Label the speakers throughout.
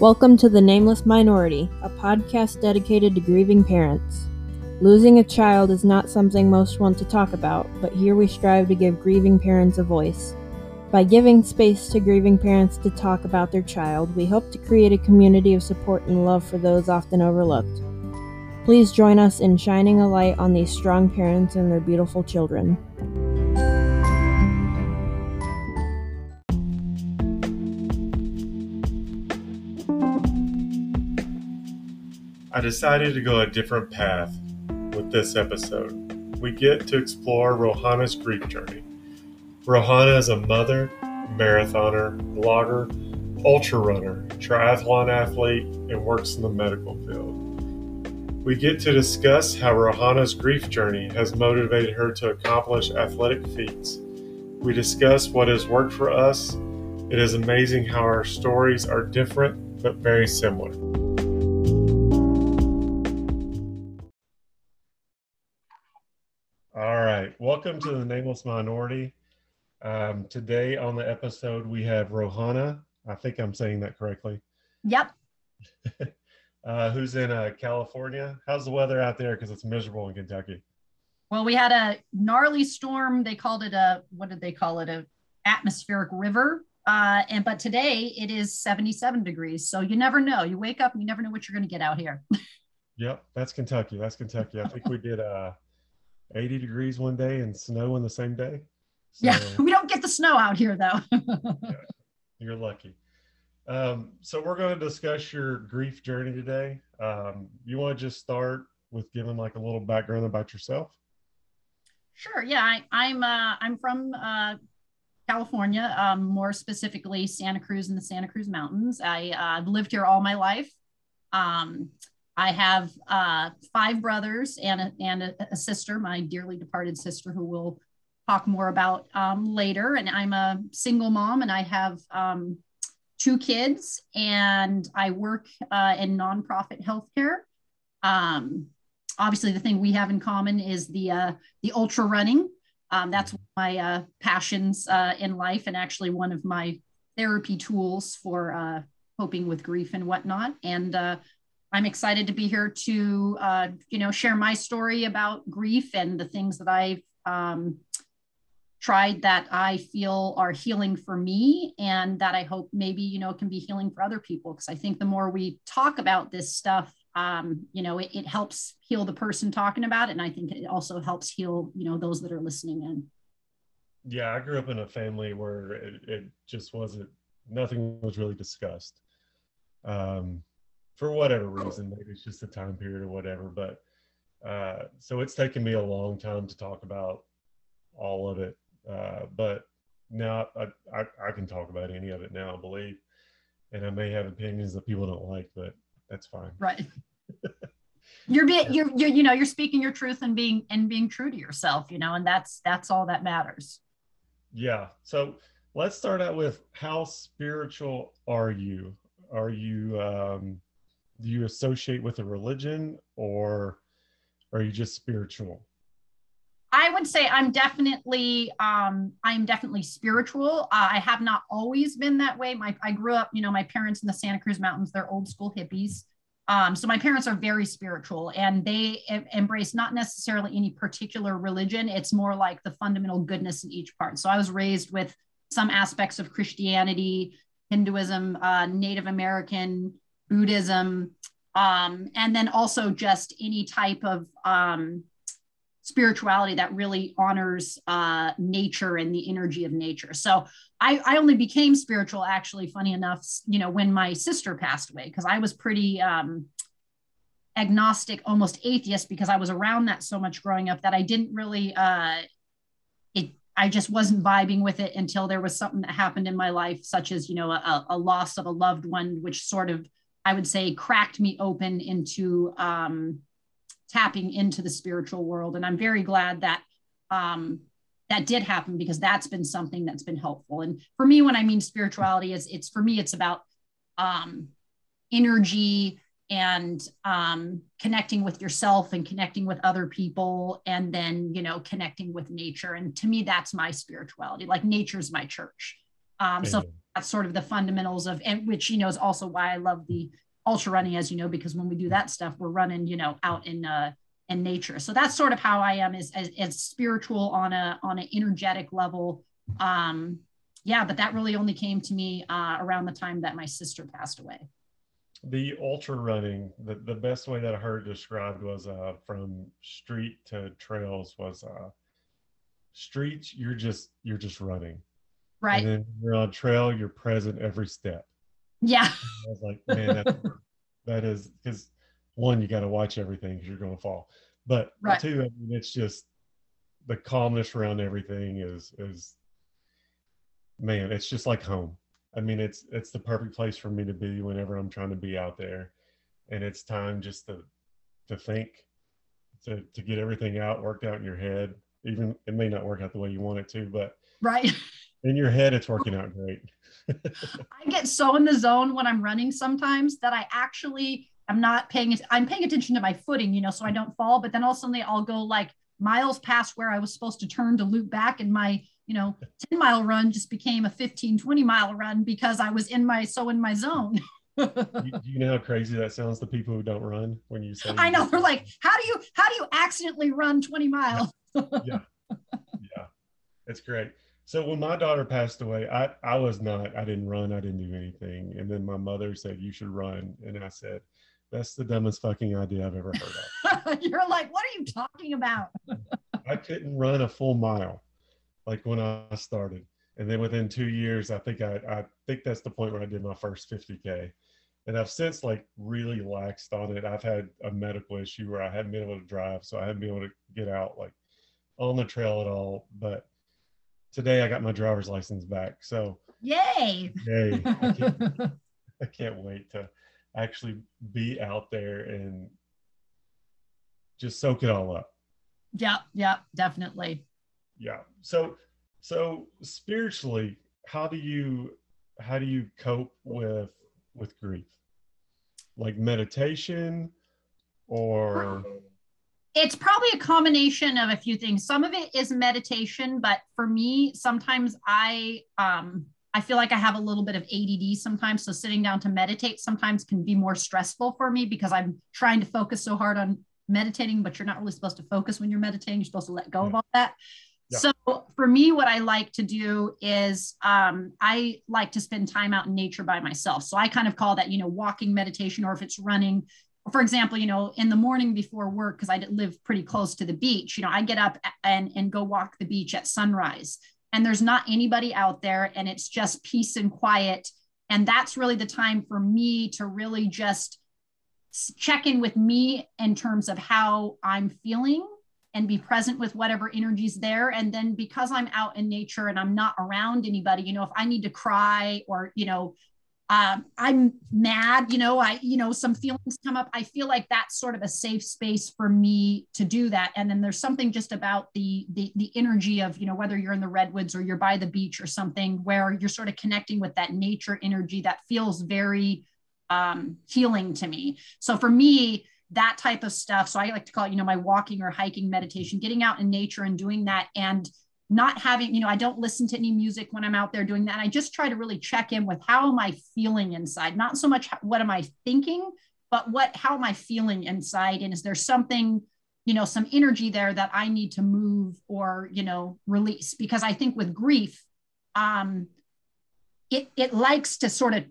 Speaker 1: Welcome to The Nameless Minority, a podcast dedicated to grieving parents. Losing a child is not something most want to talk about, but here we strive to give grieving parents a voice. By giving space to grieving parents to talk about their child, we hope to create a community of support and love for those often overlooked. Please join us in shining a light on these strong parents and their beautiful children.
Speaker 2: I decided to go a different path with this episode. We get to explore Rohanna's grief journey. Rohanna is a mother, marathoner, blogger, ultra runner, triathlon athlete, and works in the medical field. We get to discuss how Rohanna's grief journey has motivated her to accomplish athletic feats. We discuss what has worked for us. It is amazing how our stories are different but very similar. Welcome to the Nameless Minority. Um, today on the episode, we have Rohanna. I think I'm saying that correctly.
Speaker 3: Yep.
Speaker 2: uh, who's in uh, California? How's the weather out there? Because it's miserable in Kentucky.
Speaker 3: Well, we had a gnarly storm. They called it a what did they call it? A atmospheric river. Uh, and but today it is 77 degrees. So you never know. You wake up and you never know what you're going to get out here.
Speaker 2: yep, that's Kentucky. That's Kentucky. I think we did uh 80 degrees one day and snow on the same day.
Speaker 3: So, yeah, we don't get the snow out here though.
Speaker 2: yeah, you're lucky. Um, so we're going to discuss your grief journey today. Um, you want to just start with giving like a little background about yourself?
Speaker 3: Sure. Yeah, I, I'm uh, I'm from uh, California, um, more specifically Santa Cruz in the Santa Cruz Mountains. I, uh, I've lived here all my life. Um, I have uh, five brothers and a, and a, a, sister, my dearly departed sister, who we'll talk more about um, later. And I'm a single mom, and I have um, two kids, and I work uh, in nonprofit healthcare. Um, obviously, the thing we have in common is the uh, the ultra running. Um, that's my uh, passions uh, in life, and actually one of my therapy tools for uh, coping with grief and whatnot. And I'm excited to be here to, uh, you know, share my story about grief and the things that I've um, tried that I feel are healing for me and that I hope maybe, you know, can be healing for other people. Because I think the more we talk about this stuff, um, you know, it, it helps heal the person talking about it. And I think it also helps heal, you know, those that are listening in.
Speaker 2: Yeah, I grew up in a family where it, it just wasn't, nothing was really discussed. Um, for whatever reason. Maybe it's just a time period or whatever. But uh, so it's taken me a long time to talk about all of it. Uh, but now I, I, I, can talk about any of it now, I believe. And I may have opinions that people don't like, but that's fine.
Speaker 3: Right. you're being you're, you're you know you're speaking your truth and being and being true to yourself you know and that's that's all that matters
Speaker 2: yeah so let's start out with how spiritual are you are you um do you associate with a religion or are you just spiritual?
Speaker 3: I would say I'm definitely um, I'm definitely spiritual. Uh, I have not always been that way. My I grew up, you know, my parents in the Santa Cruz Mountains. They're old school hippies. Um, so my parents are very spiritual, and they em- embrace not necessarily any particular religion. It's more like the fundamental goodness in each part. So I was raised with some aspects of Christianity, Hinduism, uh, Native American, Buddhism, um, and then also just any type of um, spirituality that really honors uh, nature and the energy of nature. So I, I, only became spiritual, actually, funny enough, you know, when my sister passed away, because I was pretty um, agnostic, almost atheist, because I was around that so much growing up that I didn't really. Uh, it, I just wasn't vibing with it until there was something that happened in my life, such as you know a, a loss of a loved one, which sort of I would say cracked me open into um, tapping into the spiritual world. And I'm very glad that um, that did happen because that's been something that's been helpful. And for me, when I mean spirituality, is it's for me, it's about um, energy and um, connecting with yourself and connecting with other people, and then you know connecting with nature. And to me, that's my spirituality. Like nature's my church. Um, so that's sort of the fundamentals of, and which, you know, is also why I love the ultra running, as you know, because when we do that stuff, we're running, you know, out in, uh, in nature. So that's sort of how I am is as, as spiritual on a, on an energetic level. Um, yeah, but that really only came to me uh, around the time that my sister passed away.
Speaker 2: The ultra running, the, the best way that I heard described was uh, from street to trails was uh, streets, you're just, you're just running
Speaker 3: Right.
Speaker 2: And then you're on trail, you're present every step.
Speaker 3: Yeah.
Speaker 2: I was like, man, that, that is because one, you got to watch everything because you're going to fall. But
Speaker 3: right.
Speaker 2: two, I mean, it's just the calmness around everything is is man, it's just like home. I mean, it's it's the perfect place for me to be whenever I'm trying to be out there, and it's time just to to think, to to get everything out, worked out in your head. Even it may not work out the way you want it to, but
Speaker 3: right
Speaker 2: in your head it's working out great.
Speaker 3: I get so in the zone when i'm running sometimes that i actually am not paying i'm paying attention to my footing you know so i don't fall but then all of a sudden i'll go like miles past where i was supposed to turn to loop back and my you know 10 mile run just became a 15 20 mile run because i was in my so in my zone.
Speaker 2: Do you know how crazy that sounds to people who don't run when you say
Speaker 3: i know they're like how do you how do you accidentally run 20 miles?
Speaker 2: Yeah. Yeah. It's great so when my daughter passed away, I, I was not, I didn't run, I didn't do anything. And then my mother said, You should run. And I said, That's the dumbest fucking idea I've ever heard
Speaker 3: of. You're like, What are you talking about?
Speaker 2: I couldn't run a full mile like when I started. And then within two years, I think I, I think that's the point where I did my first 50K. And I've since like really laxed on it. I've had a medical issue where I hadn't been able to drive, so I haven't been able to get out like on the trail at all. But today I got my driver's license back. So
Speaker 3: yay!
Speaker 2: Yay! I can't, I can't wait to actually be out there and just soak it all up.
Speaker 3: Yeah, yeah, definitely.
Speaker 2: Yeah. So so spiritually, how do you how do you cope with with grief? Like meditation or
Speaker 3: it's probably a combination of a few things some of it is meditation but for me sometimes i um i feel like i have a little bit of ADD sometimes so sitting down to meditate sometimes can be more stressful for me because i'm trying to focus so hard on meditating but you're not really supposed to focus when you're meditating you're supposed to let go yeah. of all that yeah. So for me, what I like to do is um, I like to spend time out in nature by myself. So I kind of call that, you know, walking meditation, or if it's running, for example, you know, in the morning before work, because I live pretty close to the beach, you know, I get up and, and go walk the beach at sunrise. And there's not anybody out there, and it's just peace and quiet. And that's really the time for me to really just check in with me in terms of how I'm feeling and be present with whatever energy's there. And then because I'm out in nature and I'm not around anybody, you know, if I need to cry or, you know, um, I'm mad, you know, I, you know, some feelings come up. I feel like that's sort of a safe space for me to do that. And then there's something just about the, the, the energy of, you know, whether you're in the redwoods or you're by the beach or something where you're sort of connecting with that nature energy that feels very um, healing to me. So for me, that type of stuff. So I like to call it, you know, my walking or hiking meditation, getting out in nature and doing that. And not having, you know, I don't listen to any music when I'm out there doing that. I just try to really check in with how am I feeling inside, not so much what am I thinking, but what, how am I feeling inside? And is there something, you know, some energy there that I need to move or, you know, release? Because I think with grief, um, it, it likes to sort of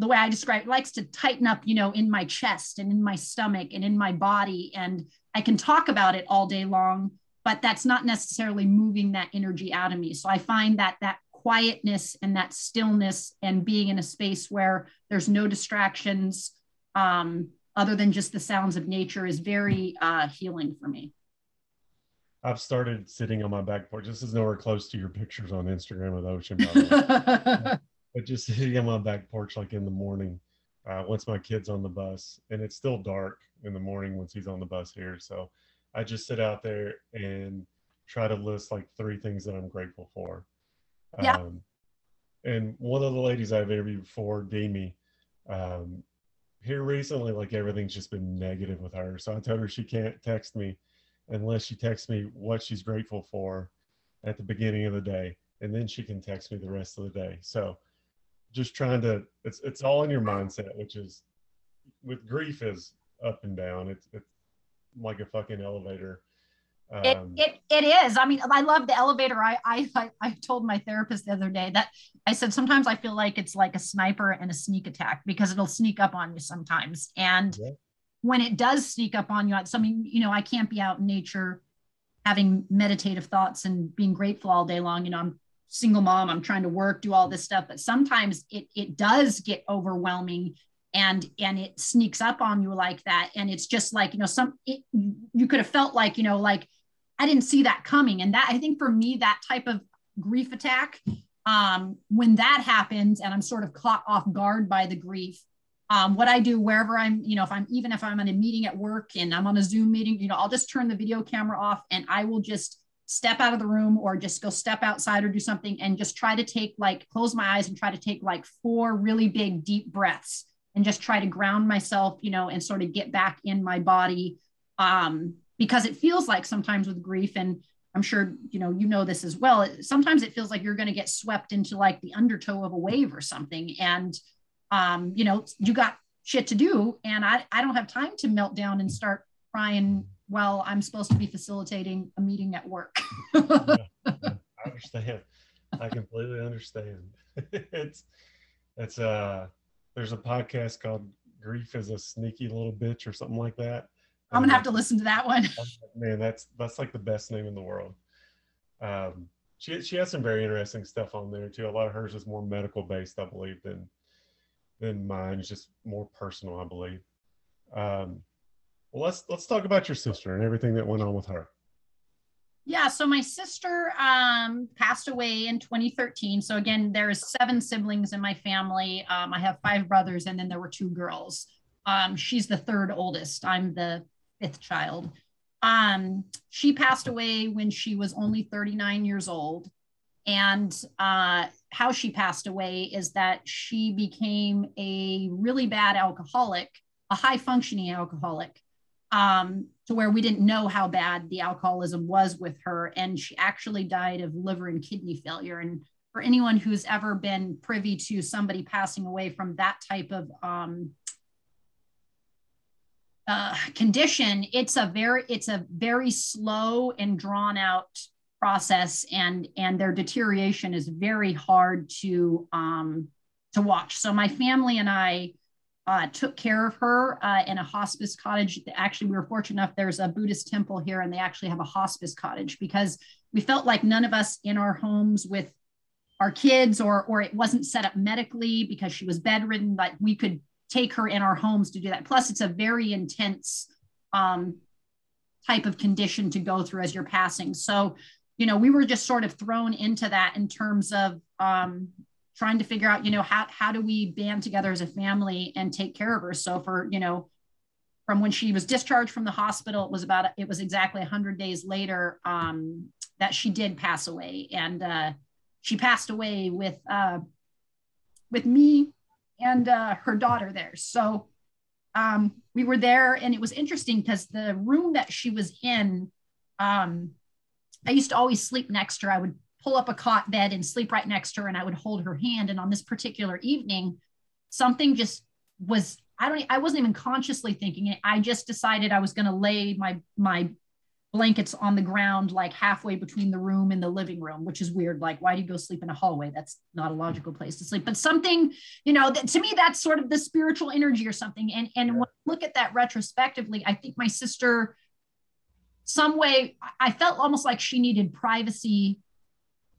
Speaker 3: the way I describe it, likes to tighten up, you know, in my chest and in my stomach and in my body. And I can talk about it all day long, but that's not necessarily moving that energy out of me. So I find that that quietness and that stillness and being in a space where there's no distractions um, other than just the sounds of nature is very uh, healing for me.
Speaker 2: I've started sitting on my back porch. This is nowhere close to your pictures on Instagram of the ocean, but just sitting on my back porch, like in the morning, uh, once my kid's on the bus, and it's still dark in the morning once he's on the bus here. So I just sit out there and try to list like three things that I'm grateful for.
Speaker 3: Yeah. Um,
Speaker 2: and one of the ladies I've interviewed before, Demi, um, here recently, like everything's just been negative with her. So I told her she can't text me unless she texts me what she's grateful for at the beginning of the day. and then she can text me the rest of the day. So just trying to it's it's all in your mindset, which is with grief is up and down. It's it's like a fucking elevator.
Speaker 3: Um, it, it it is. I mean, I love the elevator. I, I I told my therapist the other day that I said sometimes I feel like it's like a sniper and a sneak attack because it'll sneak up on you sometimes. And yeah. when it does sneak up on you, I mean, you know, I can't be out in nature having meditative thoughts and being grateful all day long. You know, I'm single mom, I'm trying to work, do all this stuff, but sometimes it it does get overwhelming and and it sneaks up on you like that. And it's just like you know some it, you could have felt like you know like i didn't see that coming. And that i think for me that type of grief attack um when that happens and i'm sort of caught off guard by the grief um, what I do wherever I'm, you know, if I'm even if I'm in a meeting at work and I'm on a Zoom meeting, you know, I'll just turn the video camera off and I will just step out of the room or just go step outside or do something and just try to take like close my eyes and try to take like four really big deep breaths and just try to ground myself, you know, and sort of get back in my body. Um, because it feels like sometimes with grief, and I'm sure, you know, you know this as well. Sometimes it feels like you're going to get swept into like the undertow of a wave or something. And, um, you know, you got shit to do. And I, I don't have time to melt down and start crying while I'm supposed to be facilitating a meeting at work.
Speaker 2: yeah, I understand. I completely understand. it's, it's, uh, there's a podcast called Grief is a Sneaky Little Bitch or something like that.
Speaker 3: I'm gonna have to listen to that one.
Speaker 2: Man, that's that's like the best name in the world. Um, she she has some very interesting stuff on there too. A lot of hers is more medical based, I believe, than than mine. It's just more personal, I believe. Um, well, let's let's talk about your sister and everything that went on with her.
Speaker 3: Yeah, so my sister um, passed away in 2013. So again, there's seven siblings in my family. Um, I have five brothers, and then there were two girls. Um, she's the third oldest. I'm the fifth child. Um, she passed away when she was only 39 years old. And uh, how she passed away is that she became a really bad alcoholic, a high functioning alcoholic um, to where we didn't know how bad the alcoholism was with her. And she actually died of liver and kidney failure. And for anyone who's ever been privy to somebody passing away from that type of um, uh, condition, it's a very it's a very slow and drawn out process, and and their deterioration is very hard to um, to watch. So my family and I uh, took care of her uh, in a hospice cottage. Actually, we were fortunate enough, there's a Buddhist temple here, and they actually have a hospice cottage because we felt like none of us in our homes with our kids or or it wasn't set up medically because she was bedridden but we could take her in our homes to do that plus it's a very intense um, type of condition to go through as you're passing so you know we were just sort of thrown into that in terms of um, trying to figure out, you know, how, how do we band together as a family and take care of her? So for, you know, from when she was discharged from the hospital, it was about, it was exactly 100 days later um, that she did pass away. And uh, she passed away with, uh, with me and uh, her daughter there. So um, we were there and it was interesting because the room that she was in, um, I used to always sleep next to her. I would pull up a cot bed and sleep right next to her and I would hold her hand. And on this particular evening, something just was, I don't, I wasn't even consciously thinking it. I just decided I was going to lay my, my blankets on the ground, like halfway between the room and the living room, which is weird. Like, why do you go sleep in a hallway? That's not a logical place to sleep, but something, you know, that, to me, that's sort of the spiritual energy or something. And, and when I look at that retrospectively, I think my sister, some way, I felt almost like she needed privacy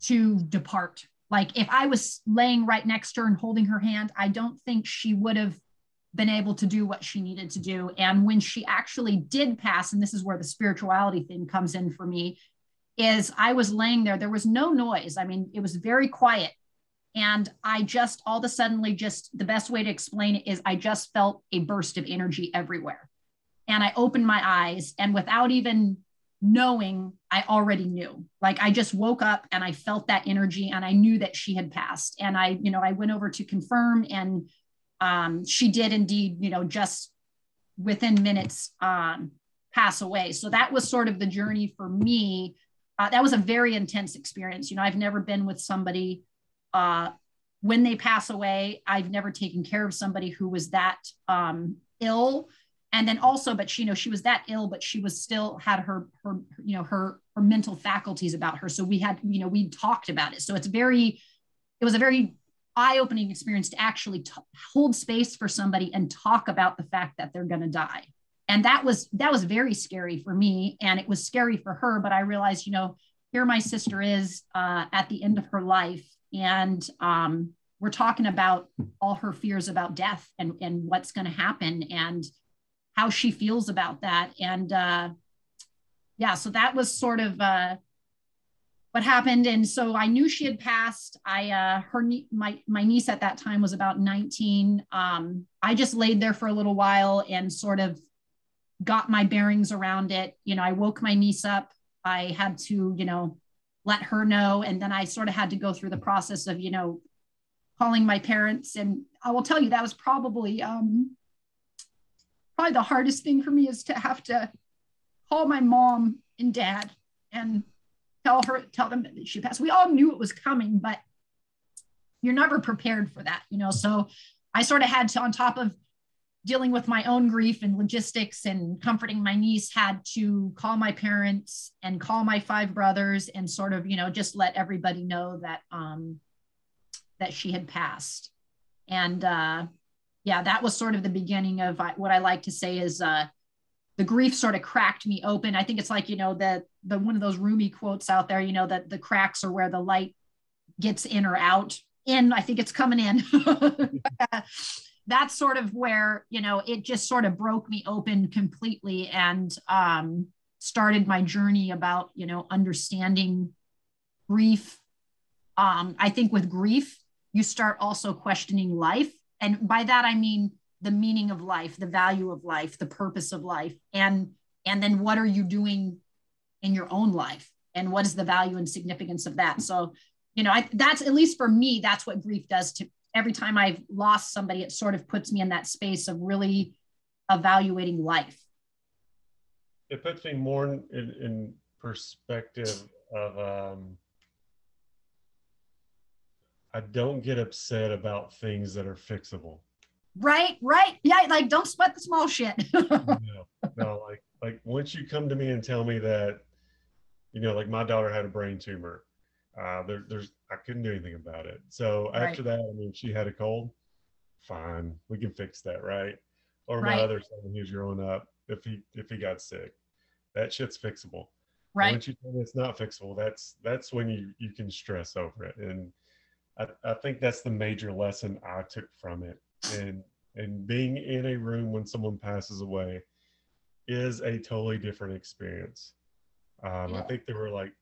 Speaker 3: to depart. Like if I was laying right next to her and holding her hand, I don't think she would have been able to do what she needed to do. And when she actually did pass, and this is where the spirituality thing comes in for me, is I was laying there, there was no noise. I mean, it was very quiet. And I just all of a suddenly just the best way to explain it is I just felt a burst of energy everywhere. And I opened my eyes and without even knowing I already knew. Like I just woke up and I felt that energy and I knew that she had passed. And I, you know, I went over to confirm and um, she did indeed, you know, just within minutes um, pass away. So that was sort of the journey for me uh, that was a very intense experience. You know, I've never been with somebody uh, when they pass away. I've never taken care of somebody who was that um, ill. And then also, but she, you know, she was that ill, but she was still had her, her, you know, her, her mental faculties about her. So we had, you know, we talked about it. So it's very, it was a very eye-opening experience to actually t- hold space for somebody and talk about the fact that they're going to die and that was that was very scary for me and it was scary for her but i realized you know here my sister is uh, at the end of her life and um, we're talking about all her fears about death and and what's going to happen and how she feels about that and uh, yeah so that was sort of uh, what happened and so i knew she had passed i uh her my my niece at that time was about 19 um i just laid there for a little while and sort of got my bearings around it. You know, I woke my niece up. I had to, you know, let her know. And then I sort of had to go through the process of, you know, calling my parents. And I will tell you that was probably um probably the hardest thing for me is to have to call my mom and dad and tell her, tell them that she passed. We all knew it was coming, but you're never prepared for that, you know. So I sort of had to, on top of dealing with my own grief and logistics and comforting my niece had to call my parents and call my five brothers and sort of you know just let everybody know that um that she had passed and uh yeah that was sort of the beginning of what i like to say is uh the grief sort of cracked me open. I think it's like you know the the one of those Rumi quotes out there you know that the cracks are where the light gets in or out. In i think it's coming in. That's sort of where you know it just sort of broke me open completely and um, started my journey about you know understanding grief. Um, i think with grief you start also questioning life and by that i mean the meaning of life the value of life the purpose of life and and then what are you doing in your own life and what is the value and significance of that so you know I, that's at least for me that's what grief does to every time I've lost somebody, it sort of puts me in that space of really evaluating life.
Speaker 2: It puts me more in, in perspective of um, I don't get upset about things that are fixable.
Speaker 3: Right, right. Yeah, like don't sweat the small shit.
Speaker 2: no, no, like like once you come to me and tell me that, you know, like my daughter had a brain tumor uh, there, there's I couldn't do anything about it. So after right. that, I mean, she had a cold. Fine, we can fix that, right? Or right. my other son who's growing up, if he if he got sick, that shit's fixable.
Speaker 3: Right.
Speaker 2: once you tell me it's not fixable, that's that's when you you can stress over it. And I, I think that's the major lesson I took from it. And and being in a room when someone passes away is a totally different experience. Um, yeah. I think there were like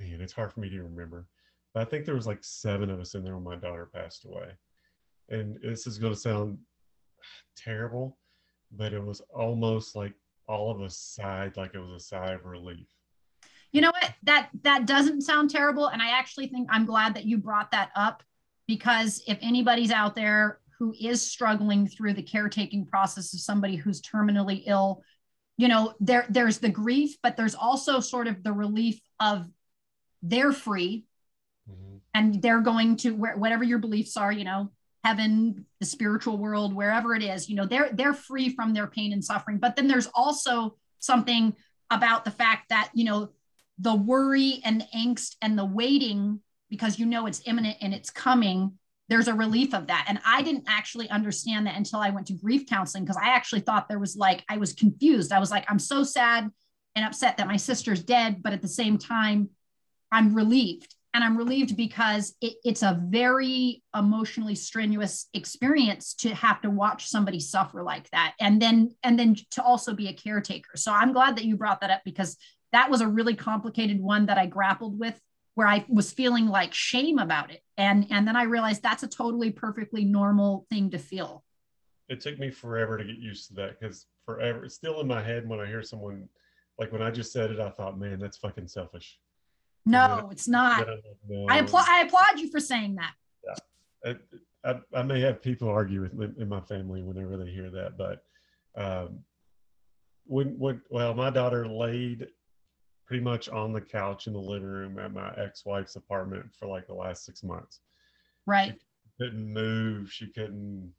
Speaker 2: man, it's hard for me to remember. But I think there was like seven of us in there when my daughter passed away. And this is going to sound terrible, but it was almost like all of us sighed like it was a sigh of relief.
Speaker 3: You know what? That that doesn't sound terrible, and I actually think I'm glad that you brought that up because if anybody's out there who is struggling through the caretaking process of somebody who's terminally ill, you know, there there's the grief, but there's also sort of the relief of they're free mm-hmm. and they're going to where, whatever your beliefs are you know heaven the spiritual world wherever it is you know they're they're free from their pain and suffering but then there's also something about the fact that you know the worry and the angst and the waiting because you know it's imminent and it's coming there's a relief of that and i didn't actually understand that until i went to grief counseling because i actually thought there was like i was confused i was like i'm so sad and upset that my sister's dead but at the same time I'm relieved. And I'm relieved because it, it's a very emotionally strenuous experience to have to watch somebody suffer like that. And then, and then to also be a caretaker. So I'm glad that you brought that up because that was a really complicated one that I grappled with where I was feeling like shame about it. And, and then I realized that's a totally perfectly normal thing to feel.
Speaker 2: It took me forever to get used to that because forever it's still in my head when I hear someone like when I just said it, I thought, man, that's fucking selfish.
Speaker 3: No, it's not. I applaud. I applaud you for saying that.
Speaker 2: Yeah, I, I, I, may have people argue with me in my family whenever they hear that, but um, when when well, my daughter laid pretty much on the couch in the living room at my ex-wife's apartment for like the last six months.
Speaker 3: Right.
Speaker 2: She couldn't move. She couldn't.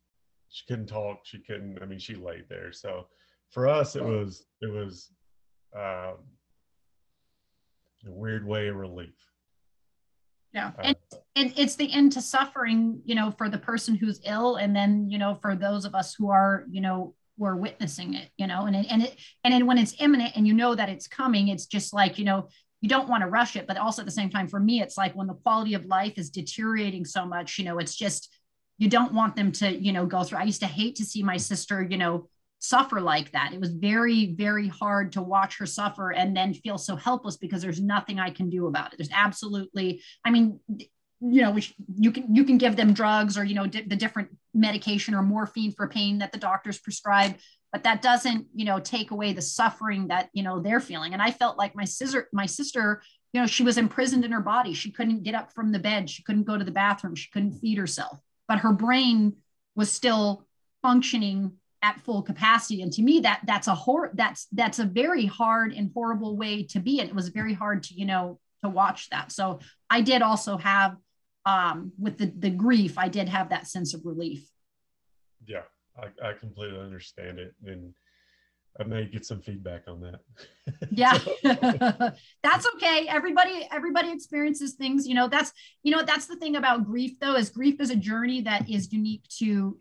Speaker 2: She couldn't talk. She couldn't. I mean, she laid there. So for us, it was it was um, a weird way of relief.
Speaker 3: Yeah.
Speaker 2: Uh,
Speaker 3: And, and it's the end to suffering, you know, for the person who's ill. And then, you know, for those of us who are, you know, who are witnessing it, you know, and, it- and it, and then when it's imminent and you know that it's coming, it's just like, you know, you don't want to rush it, but also at the same time, for me, it's like when the quality of life is deteriorating so much, you know, it's just, you don't want them to, you know, go through. I used to hate to see my sister, you know, suffer like that. It was very, very hard to watch her suffer and then feel so helpless because there's nothing I can do about it. There's absolutely, I mean, you know, which you can you can give them drugs or you know di- the different medication or morphine for pain that the doctors prescribe, but that doesn't you know take away the suffering that you know they're feeling. And I felt like my sister, my sister, you know, she was imprisoned in her body. She couldn't get up from the bed. She couldn't go to the bathroom. She couldn't feed herself, but her brain was still functioning at full capacity and to me that that's a hor- that's that's a very hard and horrible way to be and it was very hard to you know to watch that so i did also have um with the the grief i did have that sense of relief.
Speaker 2: Yeah, I, I completely understand it, and I may get some feedback on that.
Speaker 3: yeah. That's okay. Everybody everybody experiences things you know that's you know that's the thing about grief though is grief is a journey that is unique to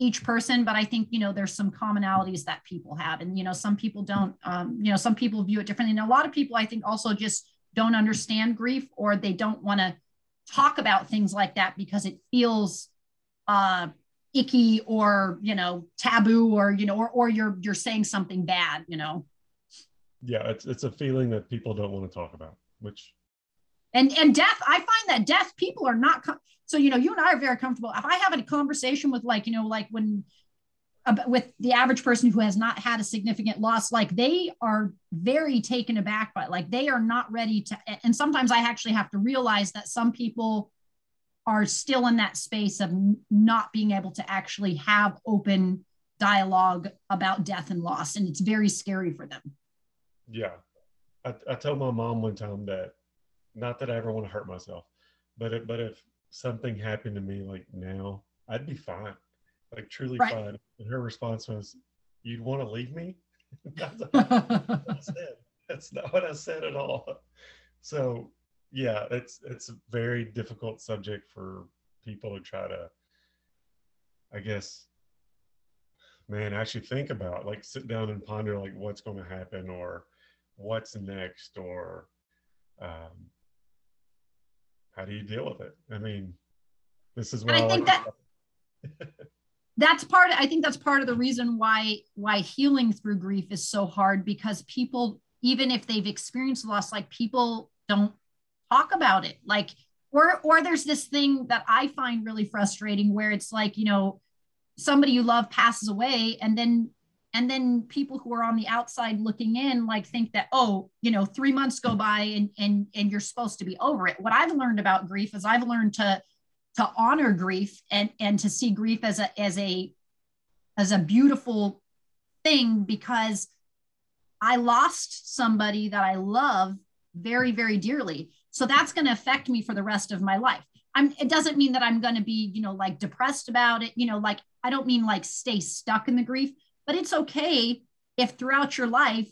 Speaker 3: each person but i think you know there's some commonalities that people have and you know some people don't um, you know some people view it differently and a lot of people i think also just don't understand grief or they don't want to talk about things like that because it feels uh icky or you know taboo or you know or, or you're you're saying something bad you know?
Speaker 2: Yeah, it's it's a feeling that people don't want to talk about, which
Speaker 3: and and death i find that deaf people are not com- so you know you and i are very comfortable. If i have a conversation with like you know like when with the average person who has not had a significant loss like they are very taken aback by like they are not ready to and sometimes i actually have to realize that some people are still in that space of not being able to actually have open dialogue about death and loss and it's very scary for them
Speaker 2: yeah. I, I told my mom one time that not that I ever want to hurt myself, but if, but if something happened to me like now, I'd be fine, like truly
Speaker 3: Right.
Speaker 2: fine. And her response was, "You'd want to leave me?" That's not what I said. That's not what I said at all. So yeah, it's it's a very difficult subject for people to try to, I guess, man, actually think about like sit down and ponder like what's going to happen or what's next or um, how do you deal with it? I mean, this is what
Speaker 3: And I think
Speaker 2: like
Speaker 3: that- that's part i think that's part of the reason why why healing through grief is so hard because people even if they've experienced loss like people don't talk about it. Like or or there's this thing that i find really frustrating where it's like you know somebody you love passes away and then and then people who are on the outside looking in like think that oh you know 3 months go by and and and you're supposed to be over it. What i've learned about grief is i've learned to to honor grief and and to see grief as a as a as a beautiful thing because I lost somebody that I love very very dearly. So that's going to affect me for the rest of my life. I'm it doesn't mean that I'm going to be, you know, like depressed about it, you know, like I don't mean like stay stuck in the grief, but it's okay if throughout your life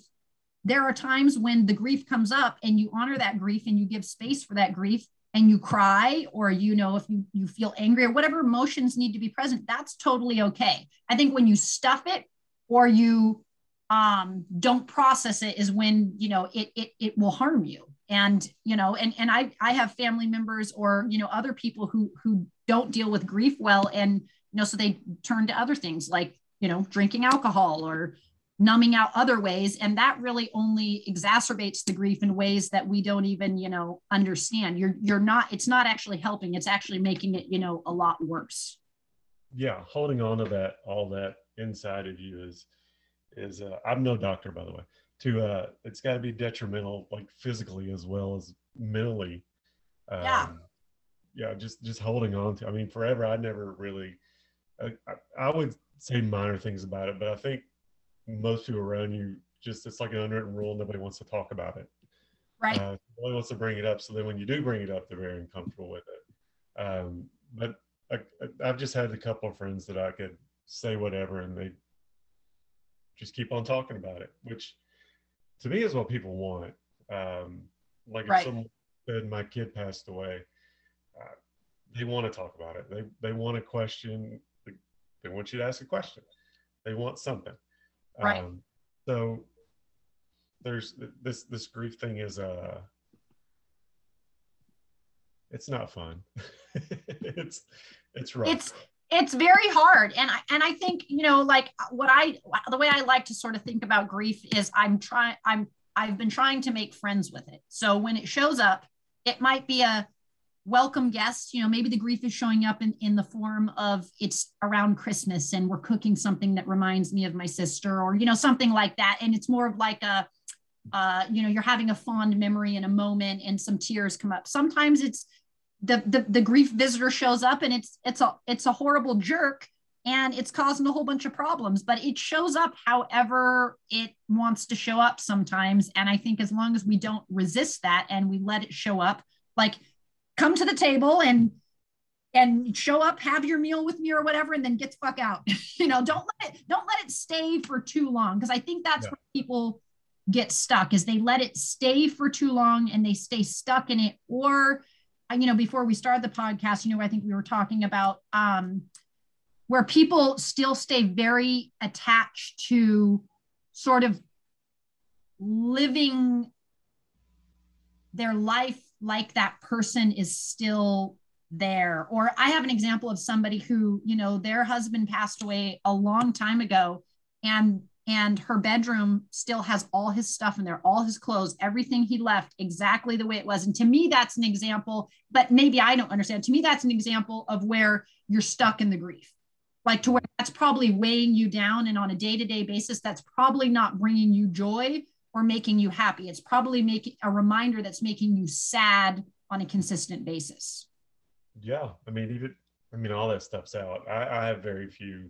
Speaker 3: there are times when the grief comes up and you honor that grief and you give space for that grief and you cry or you know if you, you feel angry or whatever emotions need to be present that's totally okay. I think when you stuff it or you um, don't process it is when you know it, it it will harm you. And you know and and i i have family members or you know other people who who don't deal with grief well and you know so they turn to other things like you know drinking alcohol or numbing out other ways and that really only exacerbates the grief in ways that we don't even you know understand you're you're not it's not actually helping it's actually making it you know a lot worse
Speaker 2: yeah, holding on to that all that inside of you is is uh, I'm no doctor by the way. To uh, it's got to be detrimental like physically as well as mentally. Um,
Speaker 3: Yeah.
Speaker 2: Yeah, just just holding on to. I mean, forever I never really. I, I, I would say minor things about it, but I think most people around you just it's like an unwritten rule. Nobody wants to talk about it.
Speaker 3: Right.
Speaker 2: Uh, nobody wants to bring it up. So then when you do bring it up, they're very uncomfortable with it. Um, but I, I've just had a couple of friends that I could say whatever and they just keep on talking about it, which to me is what people want. Um, like
Speaker 3: Right.
Speaker 2: if someone said my kid passed away, uh, they want to talk about it. They they want a question. They, they want you to ask a question. They want something.
Speaker 3: Right.
Speaker 2: Um, so there's this this grief thing is uh it's not fun. it's it's rough.
Speaker 3: it's it's very hard and i and i think you know like what i the way i like to sort of think about grief is i'm trying i'm i've been trying to make friends with it so when it shows up it might be a welcome guest you know maybe the grief is showing up in in the form of it's around christmas and we're cooking something that reminds me of my sister or you know something like that. And it's more of like a uh, you know you're having a fond memory in a moment and some tears come up. Sometimes it's the, the the grief visitor shows up and it's it's a it's a horrible jerk and it's causing a whole bunch of problems but it shows up however it wants to show up sometimes. And i think as long as we don't resist that and we let it show up like come to the table and and show up have your meal with me or whatever and then get the fuck out you know don't let it don't let it stay for too long because i think that's
Speaker 2: Yeah.
Speaker 3: where people get stuck is they let it stay for too long and they stay stuck in it or uh, you know before we started the podcast you know i think we were talking about um where people still stay very attached to sort of living their life like that person is still there. Or i have an example of somebody who you know their husband passed away a long time ago and and her bedroom still has all his stuff in there all his clothes everything he left exactly the way it was. And to me that's an example but maybe i don't understand. To me that's an example of where you're stuck in the grief. Like to where that's probably weighing you down and on a day-to-day basis that's probably not bringing you joy or making you happy. It's probably making a reminder that's making you sad on a consistent basis.
Speaker 2: Yeah i mean even i mean all that stuff's out. I, I have very few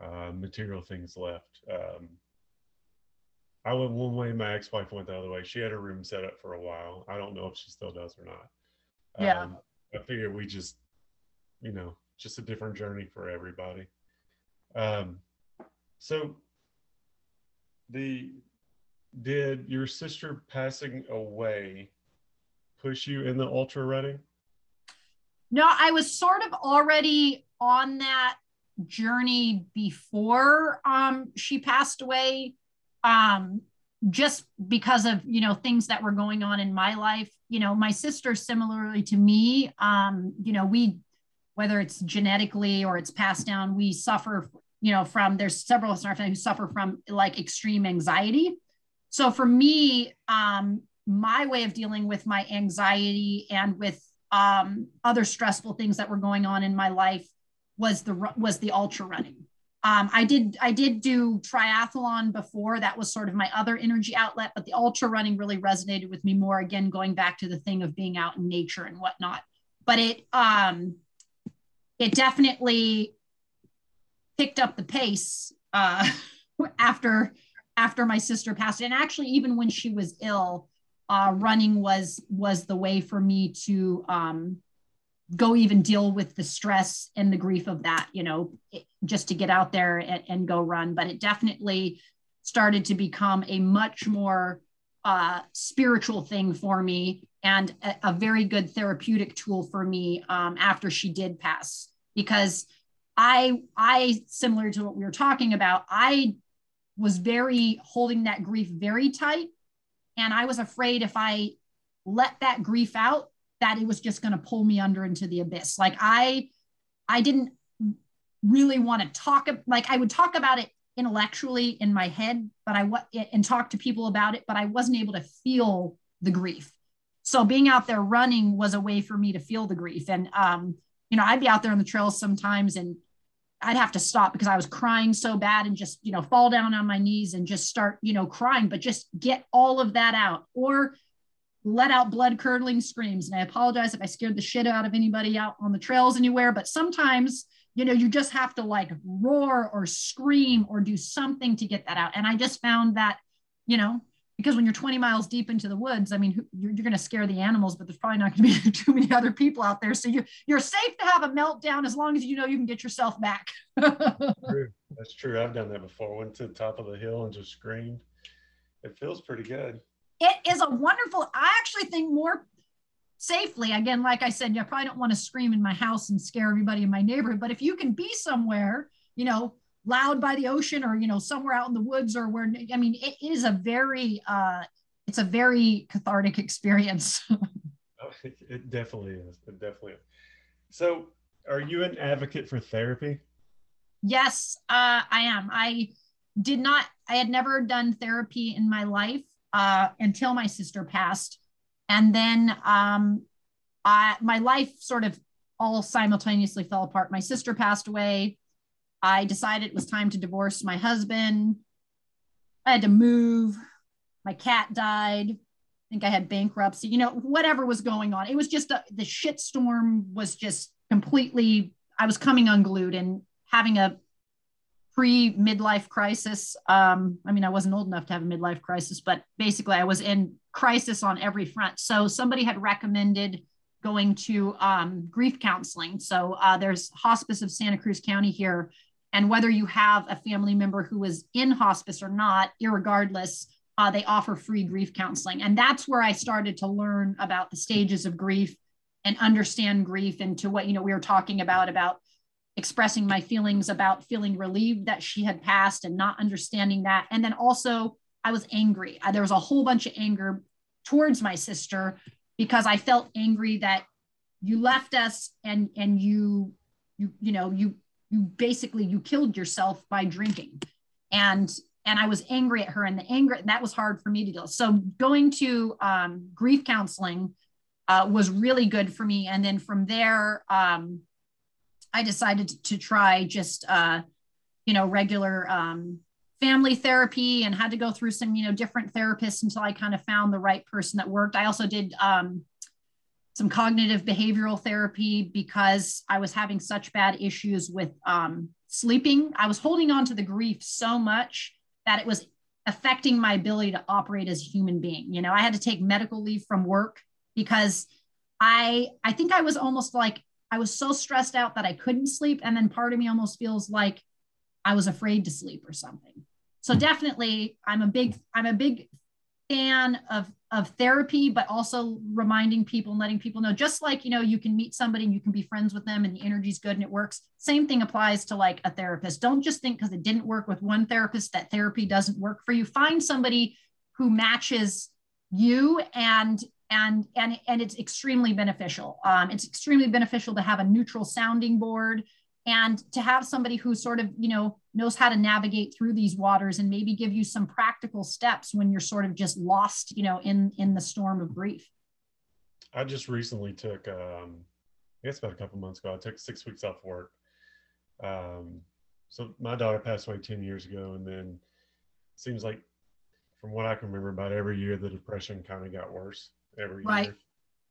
Speaker 2: uh, material things left. Um, i went one way my ex-wife went the other way. She had her room set up for a while. I don't know if she still does or not.
Speaker 3: Yeah.
Speaker 2: um, i figure we just you know just a different journey for everybody. Um, so the did your sister passing away push you in the ultra running
Speaker 3: No, I was sort of already on that journey before um, she passed away, um, just because of you know things that were going on in my life. You know, my sister, similarly to me, um, you know, we whether it's genetically or it's passed down, we suffer. You know, from there's several of us in our family who suffer from like extreme anxiety. So for me, um, my way of dealing with my anxiety and with um, other stressful things that were going on in my life was the was the ultra running. Um, I did I did do triathlon before. That was sort of my other energy outlet, but the ultra running really resonated with me more. Again, going back to the thing of being out in nature and whatnot. But it um, it definitely picked up the pace uh, after after my sister passed. And actually, even when she was ill, uh, running was was the way for me to um, go even deal with the stress and the grief of that. You know, it, just to get out there and, and go run. But it definitely started to become a much more uh, spiritual thing for me and a, a very good therapeutic tool for me um, after she did pass because I I similar to what we were talking about I was very holding that grief very tight. And I was afraid if I let that grief out that it was just going to pull me under into the abyss. Like I I didn't really want to talk like I would talk about it intellectually in my head but I and talk to people about it but I wasn't able to feel the grief. So being out there running was a way for me to feel the grief. And um you know I'd be out there on the trails sometimes and I'd have to stop because I was crying so bad and just, you know, fall down on my knees and just start, you know, crying, but just get all of that out or let out blood curdling screams. And I apologize if I scared the shit out of anybody out on the trails anywhere, but sometimes, you know, you just have to like roar or scream or do something to get that out. And I just found that, you know, because when you're 20 miles deep into the woods, I mean, you're, you're going to scare the animals, but there's probably not going to be too many other people out there. So you, you're safe to have a meltdown as long as you know you can get yourself back.
Speaker 2: true. That's true. I've done that before. Went to the top of the hill and just screamed. It feels pretty good.
Speaker 3: It is a wonderful, I actually think more safely. Again, like I said, I probably don't want to scream in my house and scare everybody in my neighborhood, but if you can be somewhere, you know, loud by the ocean or you know somewhere out in the woods or where i mean it is a very uh it's a very cathartic experience.
Speaker 2: Oh, it definitely is. It definitely is. So are you an advocate for therapy?
Speaker 3: Yes uh i am. I did not i had never done therapy in my life uh until my sister passed. And then um i my life sort of all simultaneously fell apart. My sister passed away I decided it was time to divorce my husband. I had to move. My cat died. I think I had bankruptcy, you know, whatever was going on. It was just a, the shit storm was just completely, I was coming unglued and having a pre midlife crisis. Um, I mean, I wasn't old enough to have a midlife crisis, but basically I was in crisis on every front. So somebody had recommended going to um, grief counseling. So uh, there's Hospice of Santa Cruz County here and whether you have a family member who is in hospice or not, regardless, uh, they offer free grief counseling. And that's where I started to learn about the stages of grief and understand grief and to what, you know, we were talking about, about expressing my feelings about feeling relieved that she had passed and not understanding that. And then also I was angry. There was a whole bunch of anger towards my sister because I felt angry that you left us and and you you you know you you basically you killed yourself by drinking. And and i was angry at her and the anger that was hard for me to deal. So going to um, grief counseling uh, was really good for me. And then from there um, i decided to try just uh, you know regular um, family therapy and had to go through some you know different therapists until i kind of found the right person that worked. I also did um, some cognitive behavioral therapy because I was having such bad issues with um, sleeping. I was holding on to the grief so much that it was affecting my ability to operate as a human being. You know, I had to take medical leave from work because I I think I was almost like I was so stressed out that I couldn't sleep and then part of me almost feels like I was afraid to sleep or something. So definitely I'm a big I'm a big fan of of therapy but also reminding people and letting people know just like you know you can meet somebody and you can be friends with them and the energy's good and it works. Same thing applies to like a therapist. Don't just think because it didn't work with one therapist that therapy doesn't work for you. Find somebody who matches you and and and and it's extremely beneficial. Um, it's extremely beneficial to have a neutral sounding board and to have somebody who sort of you know knows how to navigate through these waters and maybe give you some practical steps when you're sort of just lost you know in in the storm of grief.
Speaker 2: I just recently took um i guess about a couple months ago i took six weeks off work. Um so my daughter passed away 10 years ago and then seems like from what i can remember about every year the depression kind of got worse every right.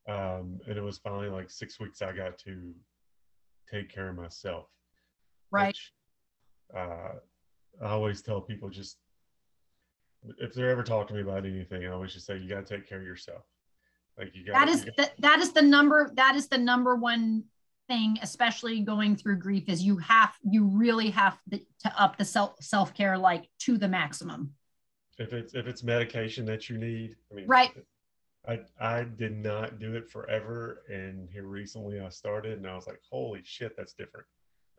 Speaker 2: year. Um and it was finally like six weeks i got to take care of myself.
Speaker 3: Right. Which,
Speaker 2: uh, I always tell people just if they're ever talking to me about anything, I always just say you got to take care of yourself. Like you got.
Speaker 3: That is the, that is the number. That is the number one thing, especially going through grief, is you have you really have to up the self self care like to the maximum.
Speaker 2: If it's if it's medication that you need, I mean,
Speaker 3: right.
Speaker 2: I I did not do it forever, and here recently I started, and I was like, holy shit, that's different.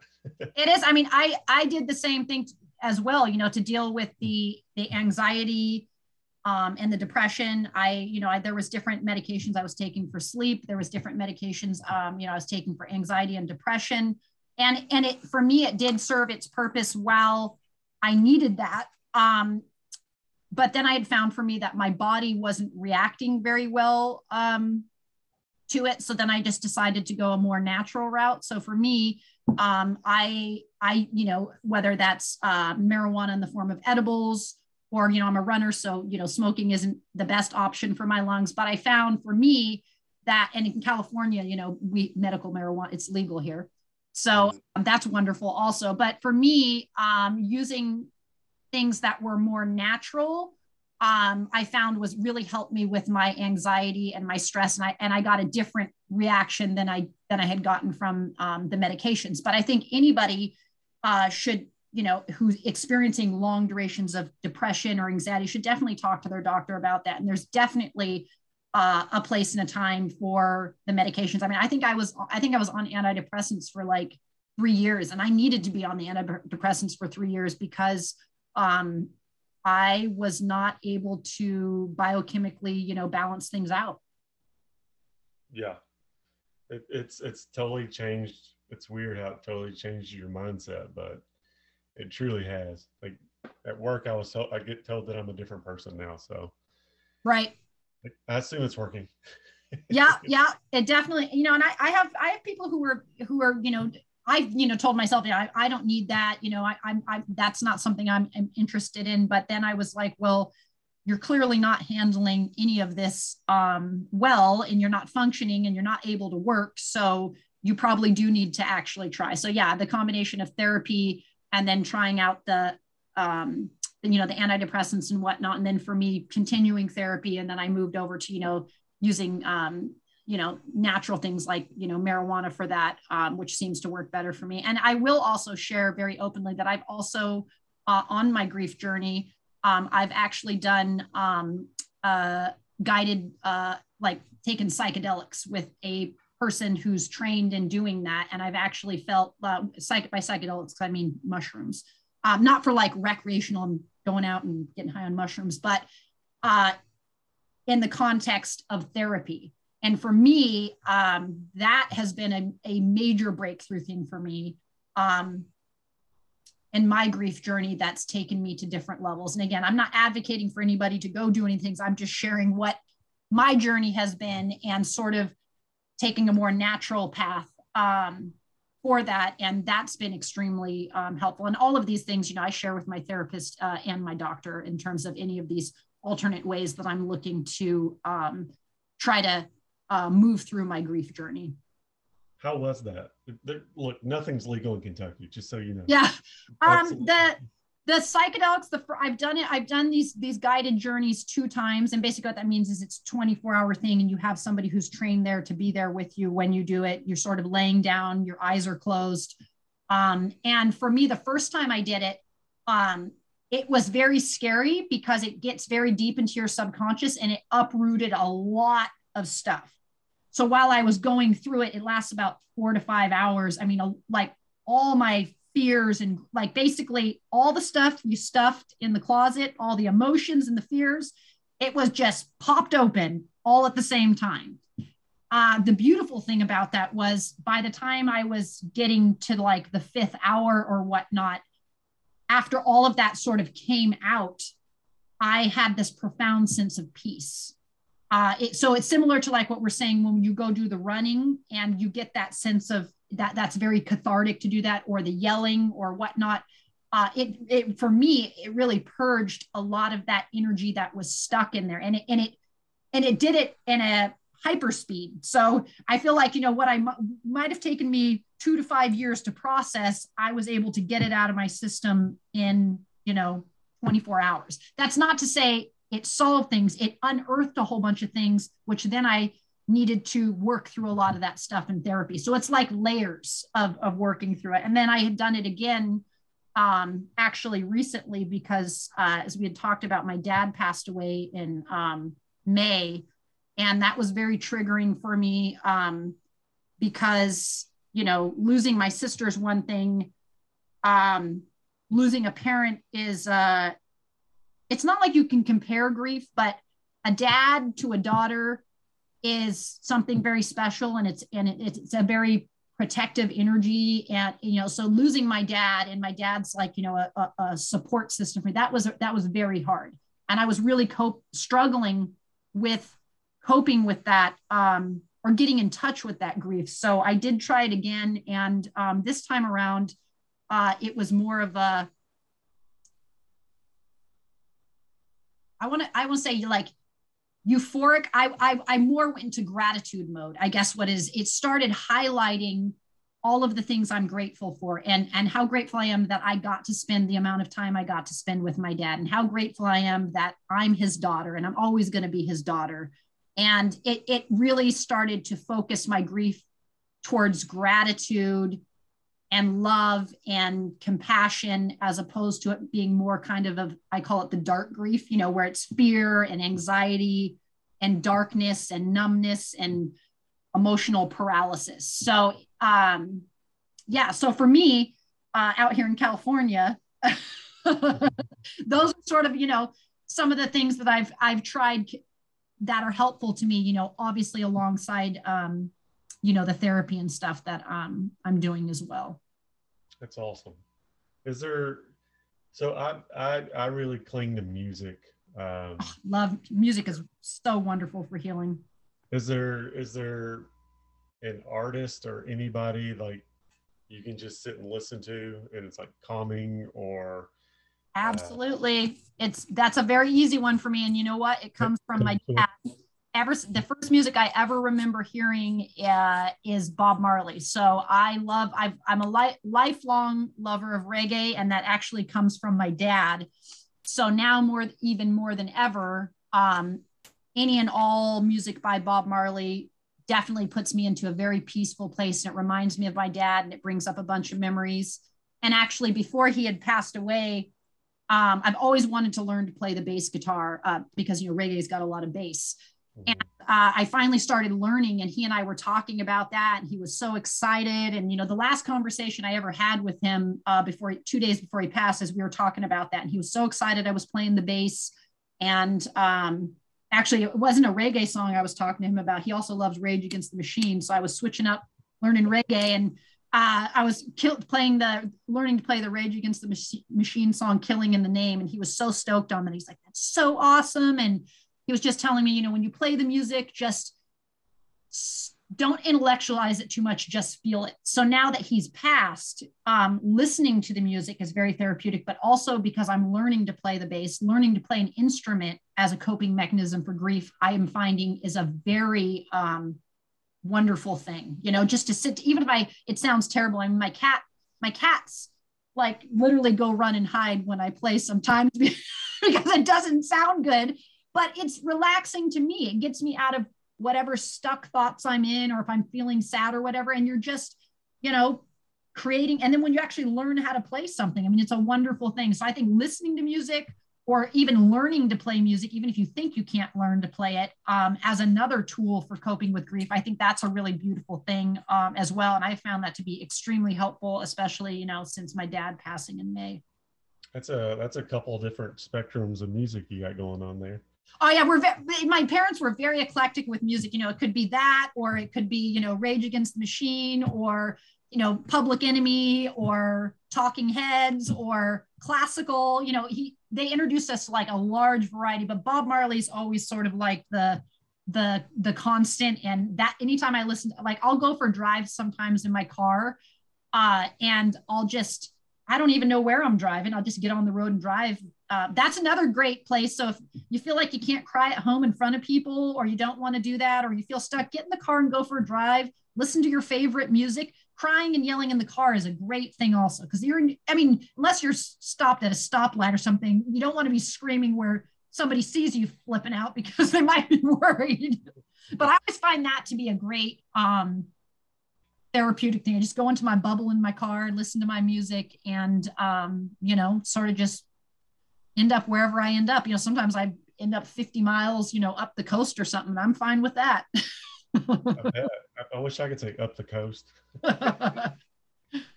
Speaker 3: it is. I mean, I I did the same thing as well. You know, to deal with the the anxiety um, and the depression. I you know I, there was different medications I was taking for sleep. There was different medications um, you know I was taking for anxiety and depression, and and it for me it did serve its purpose while I needed that. Um, but then I had found for me that my body wasn't reacting very well um, to it. So then I just decided to go a more natural route. So for me, um, I, I, you know, whether that's uh, marijuana in the form of edibles or, you know, I'm a runner. So, you know, smoking isn't the best option for my lungs. But I found for me that, and in California, you know, we medical marijuana, it's legal here. So um, that's wonderful also. But for me, um, using things that were more natural um, I found was really helped me with my anxiety and my stress, and I and I got a different reaction than I than I had gotten from um, the medications. But I think anybody uh, should, you know, who's experiencing long durations of depression or anxiety should definitely talk to their doctor about that. And there's definitely uh, a place and a time for the medications. I mean, I think I was I think I was on antidepressants for like three years, and I needed to be on the antidepressants for three years because um, I was not able to biochemically, you know, balance things out.
Speaker 2: Yeah, it, it's it's totally changed. It's weird how it totally changed your mindset, but it truly has. Like at work, I was told, I get told that I'm a different person now. So,
Speaker 3: right.
Speaker 2: I assume it's working.
Speaker 3: yeah, yeah, it definitely. You know, and I, I have I have people who are who are you know I, you know, told myself, yeah, I, I don't need that. You know, I, I'm, I, that's not something I'm, I'm, interested in. But then I was like, well, you're clearly not handling any of this um, well, and you're not functioning, and you're not able to work. So you probably do need to actually try. So yeah, the combination of therapy and then trying out the, um, you know, the antidepressants and whatnot, and then for me, continuing therapy, and then I moved over to, you know, using um, you know natural things like you know marijuana for that um, which seems to work better for me. And i will also share very openly that i've also uh, on my grief journey um, i've actually done um, uh, guided uh, like taken psychedelics with a person who's trained in doing that. And i've actually felt uh, psych- by psychedelics i mean mushrooms. Um, not for like recreational and going out and getting high on mushrooms but uh, in the context of therapy and for me, um, that has been a, a major breakthrough thing for me. Um, in my grief journey that's taken me to different levels. And again, I'm not advocating for anybody to go do anything. I'm just sharing what my journey has been and sort of taking a more natural path um, for that. And that's been extremely um, helpful. And all of these things, you know, I share with my therapist uh, and my doctor in terms of any of these alternate ways that I'm looking to um, try to uh, move through my grief journey.
Speaker 2: How was that? There, look, nothing's legal in Kentucky, just so you know.
Speaker 3: Yeah, um, the the psychedelics. The I've done it. I've done these these guided journeys two times, and basically what that means is it's 24 hour thing, and you have somebody who's trained there to be there with you when you do it. You're sort of laying down, your eyes are closed. Um, and for me, the first time I did it, um, it was very scary because it gets very deep into your subconscious and it uprooted a lot of stuff. So while I was going through it, it lasts about four to five hours. I mean, like all my fears and like basically all the stuff you stuffed in the closet, all the emotions and the fears, it was just popped open all at the same time. Uh, the beautiful thing about that was by the time I was getting to like the fifth hour or whatnot, after all of that sort of came out, I had this profound sense of peace uh, it, so it's similar to like what we're saying when you go do the running and you get that sense of that that's very cathartic to do that or the yelling or whatnot. Uh, it, it for me it really purged a lot of that energy that was stuck in there and it and it and it did it in a hyper speed. So i feel like you know what I m- might have taken me two to five years to process i was able to get it out of my system in you know 24 hours. That's not to say it solved things it unearthed a whole bunch of things which then i needed to work through a lot of that stuff in therapy. So it's like layers of, of working through it. And then i had done it again um, actually recently because uh, as we had talked about my dad passed away in um, may and that was very triggering for me um, because you know losing my sister is one thing um, losing a parent is uh, it's not like you can compare grief, but a dad to a daughter is something very special and it's and it, it's a very protective energy and you know so losing my dad and my dad's like you know a, a support system for that was that was very hard. And i was really cope struggling with coping with that um, or getting in touch with that grief. So i did try it again and um, this time around uh, it was more of a I want to I want to say like euphoric. I, I I more went into gratitude mode. I guess what is it started highlighting all of the things I'm grateful for and and how grateful I am that I got to spend the amount of time I got to spend with my dad and how grateful I am that I'm his daughter and I'm always going to be his daughter. And it it really started to focus my grief towards gratitude and love and compassion as opposed to it being more kind of a I call it the dark grief, you know, where it's fear and anxiety and darkness and numbness and emotional paralysis. So um, yeah, so for me, uh, out here in California, those are sort of you know some of the things that I've I've tried that are helpful to me. You know, obviously alongside um, you know the therapy and stuff that um, I'm doing as well.
Speaker 2: That's awesome. Is there? So I I I really cling to music. Um,
Speaker 3: oh, love music is so wonderful for healing.
Speaker 2: Is there is there an artist or anybody like you can just sit and listen to and it's like calming or
Speaker 3: uh, absolutely uh, it's that's a very easy one for me and you know what it comes from my dad ever the first music i ever remember hearing uh, is bob marley. So i love i am a li- lifelong lover of reggae and that actually comes from my dad. So now more even more than ever um, any and all music by bob marley definitely puts me into a very peaceful place and it reminds me of my dad and it brings up a bunch of memories. And actually before he had passed away um, i've always wanted to learn to play the bass guitar uh, because you know reggae's got a lot of bass. And uh, i finally started learning and he and i were talking about that and he was so excited and you know the last conversation i ever had with him uh, before two days before he passed is we were talking about that and he was so excited i was playing the bass and um, actually it wasn't a reggae song I was talking to him about. He also loves Rage Against the Machine, so I was switching up, learning reggae, and uh, I was kill- playing the learning to play the Rage Against the Mach- Machine song "Killing in the Name," and he was so stoked on that. He's like, "That's so awesome!" And he was just telling me, you know, when you play the music, just don't intellectualize it too much just feel it. So now that he's passed um, listening to the music is very therapeutic but also because i'm learning to play the bass learning to play an instrument as a coping mechanism for grief i am finding is a very um, wonderful thing. You know just to sit even if i it sounds terrible i mean my cat my cats like literally go run and hide when i play sometimes because it doesn't sound good but it's relaxing to me it gets me out of whatever stuck thoughts I'm in, or if I'm feeling sad or whatever. And you're just, you know, creating. And then when you actually learn how to play something, I mean, it's a wonderful thing. So I think listening to music or even learning to play music, even if you think you can't learn to play it, um, as another tool for coping with grief, I think that's a really beautiful thing um, as well. And I found that to be extremely helpful, especially, you know, since my dad passing in May.
Speaker 2: That's a that's a couple different spectrums of music you got going on there.
Speaker 3: Oh yeah, we're ve- my parents were very eclectic with music. You know, it could be that, or it could be you know Rage Against the Machine, or you know Public Enemy, or Talking Heads, or classical. You know, he they introduced us to like a large variety, but Bob Marley's always sort of like the the the constant. And that anytime I listen, like I'll go for drives sometimes in my car, uh, and I'll just I don't even know where I'm driving. I'll just get on the road and drive. Uh, that's another great place. So if you feel like you can't cry at home in front of people, or you don't want to do that, or you feel stuck, get in the car and go for a drive. Listen to your favorite music. Crying and yelling in the car is a great thing, also, because you're. I mean, unless you're stopped at a stoplight or something, you don't want to be screaming where somebody sees you flipping out because they might be worried. but I always find that to be a great um, therapeutic thing. I just go into my bubble in my car, listen to my music, and um, you know, sort of just end up wherever I end up. You know, sometimes I end up 50 miles, you know, up the coast or something. I'm fine with that.
Speaker 2: I, I, wish I could say up the coast.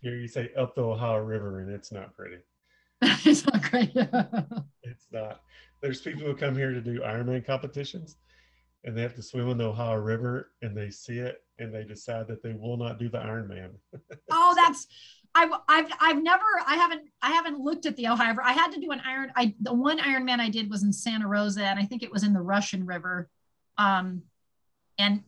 Speaker 2: Here you say up the Ohio River, and it's not pretty.
Speaker 3: it's not great.
Speaker 2: it's not. There's people who come here to do Ironman competitions, and they have to swim in the Ohio River, and they see it, and they decide that they will not do the Ironman.
Speaker 3: oh, that's I've I've I've never I haven't I haven't looked at the Ohio River. I had to do an iron. I the one Ironman I did was in Santa Rosa, and I think it was in the Russian River, um, and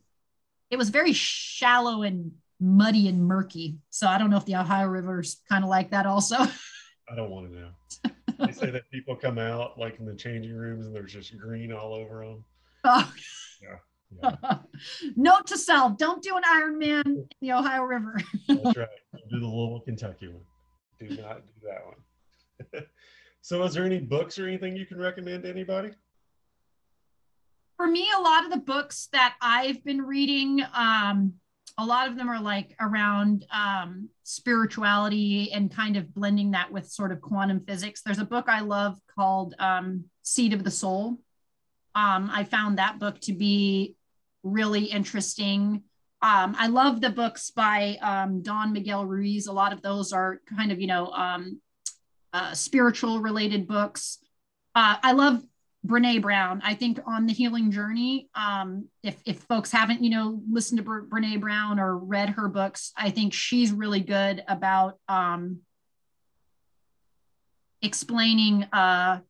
Speaker 3: it was very shallow and muddy and murky. So I don't know if the Ohio River's kind of like that also.
Speaker 2: I don't want to know. they say that people come out like in the changing rooms and there's just green all over them. Oh. Yeah.
Speaker 3: Yeah. Note to self: Don't do an Ironman in the Ohio River.
Speaker 2: That's right. Do the Louisville, Kentucky one. Do not do that one. so, is there any books or anything you can recommend to anybody?
Speaker 3: For me, a lot of the books that I've been reading, um, a lot of them are like around um, spirituality and kind of blending that with sort of quantum physics. There's a book I love called um, Seat of the Soul. Um, I found that book to be really interesting. Um, I love the books by um, Don Miguel Ruiz. A lot of those are kind of, you know, um, uh, spiritual related books. Uh, I love Brene Brown. I think on the healing journey, um, if if folks haven't, you know, listened to Bre- Brene Brown or read her books, I think she's really good about um, explaining uh,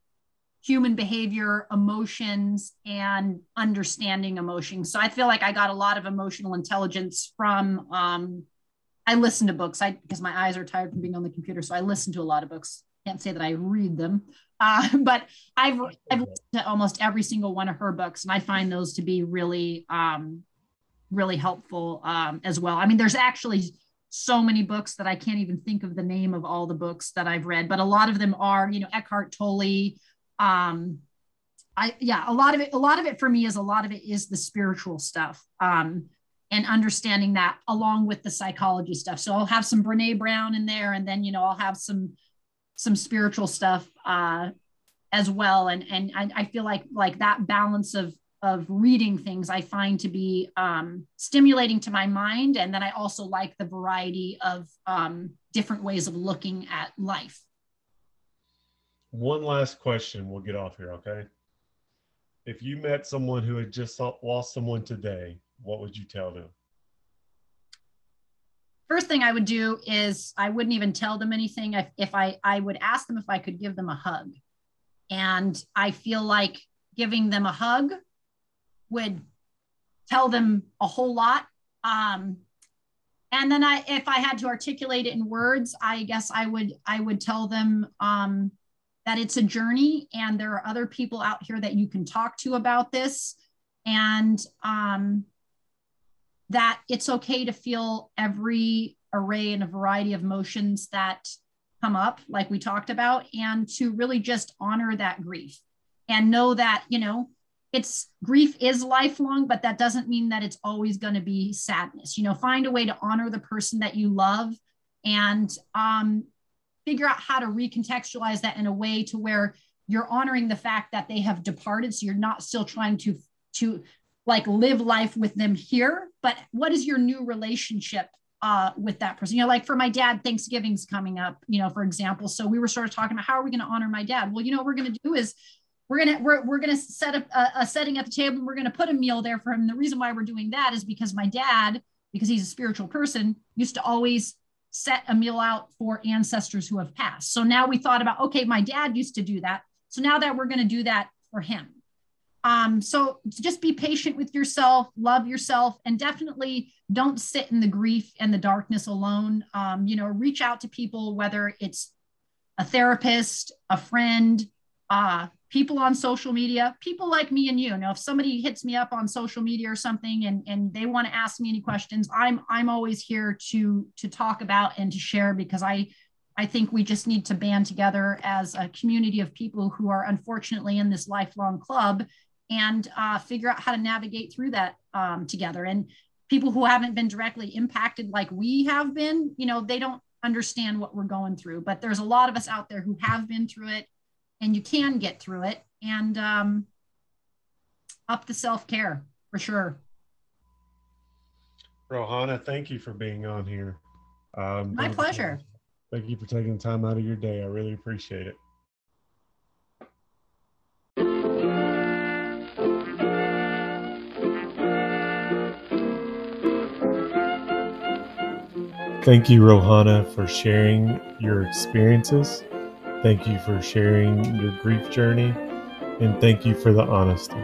Speaker 3: human behavior, emotions, and understanding emotions. So I feel like I got a lot of emotional intelligence from. Um, I listen to books. I because my eyes are tired from being on the computer, so I listen to a lot of books. Can't say that I read them, uh, but I've I've listened to almost every single one of her books, and I find those to be really um, really helpful um, as well. I mean, there's actually so many books that I can't even think of the name of all the books that I've read, but a lot of them are, you know, Eckhart Tolle, um i yeah a lot of it a lot of it for me is a lot of it is the spiritual stuff um and understanding that along with the psychology stuff. So i'll have some brene brown in there and then you know i'll have some some spiritual stuff uh as well. And and i, I feel like like that balance of of reading things i find to be um stimulating to my mind. And then i also like the variety of um different ways of looking at life
Speaker 2: one last question. We'll get off here, okay? If you met someone who had just lost someone today, what would you tell them?
Speaker 3: First thing I would do is I wouldn't even tell them anything. If, if I, I would ask them if I could give them a hug. And I feel like giving them a hug would tell them a whole lot. Um, and then I, if I had to articulate it in words, I guess I would, I would tell them, um, that it's a journey and there are other people out here that you can talk to about this. And um, that it's okay to feel every array and a variety of emotions that come up like we talked about and to really just honor that grief and know that you know it's grief is lifelong but that doesn't mean that it's always going to be sadness. You know find a way to honor the person that you love and um, figure out how to recontextualize that in a way to where you're honoring the fact that they have departed so you're not still trying to to like live life with them here. But what is your new relationship uh, with that person? You know like for my dad thanksgiving's coming up you know for example. So we were sort of talking about how are we going to honor my dad? Well you know what we're going to do is we're gonna we're, we're gonna set up a, a setting at the table and we're gonna put a meal there for him. The reason why we're doing that is because my dad because he's a spiritual person used to always set a meal out for ancestors who have passed. So now we thought about, okay, my dad used to do that. So now that we're going to do that for him. Um, so just be patient with yourself, love yourself, and definitely don't sit in the grief and the darkness alone. Um, you know, reach out to people, whether it's a therapist, a friend, uh, people on social media, people like me and you. Now, if somebody hits me up on social media or something and, and they want to ask me any questions, I'm I'm always here to to talk about and to share because I I think we just need to band together as a community of people who are unfortunately in this lifelong club and uh, figure out how to navigate through that um, together. And people who haven't been directly impacted like we have been, you know, they don't understand what we're going through. But there's a lot of us out there who have been through it and you can get through it and um, up the self care for sure.
Speaker 2: Rohanna, thank you for being on here.
Speaker 3: Um, My pleasure.
Speaker 2: Thank you for taking the time out of your day. I really appreciate it. Thank you, Rohanna, for sharing your experiences Thank you for sharing your grief journey, and thank you for the honesty.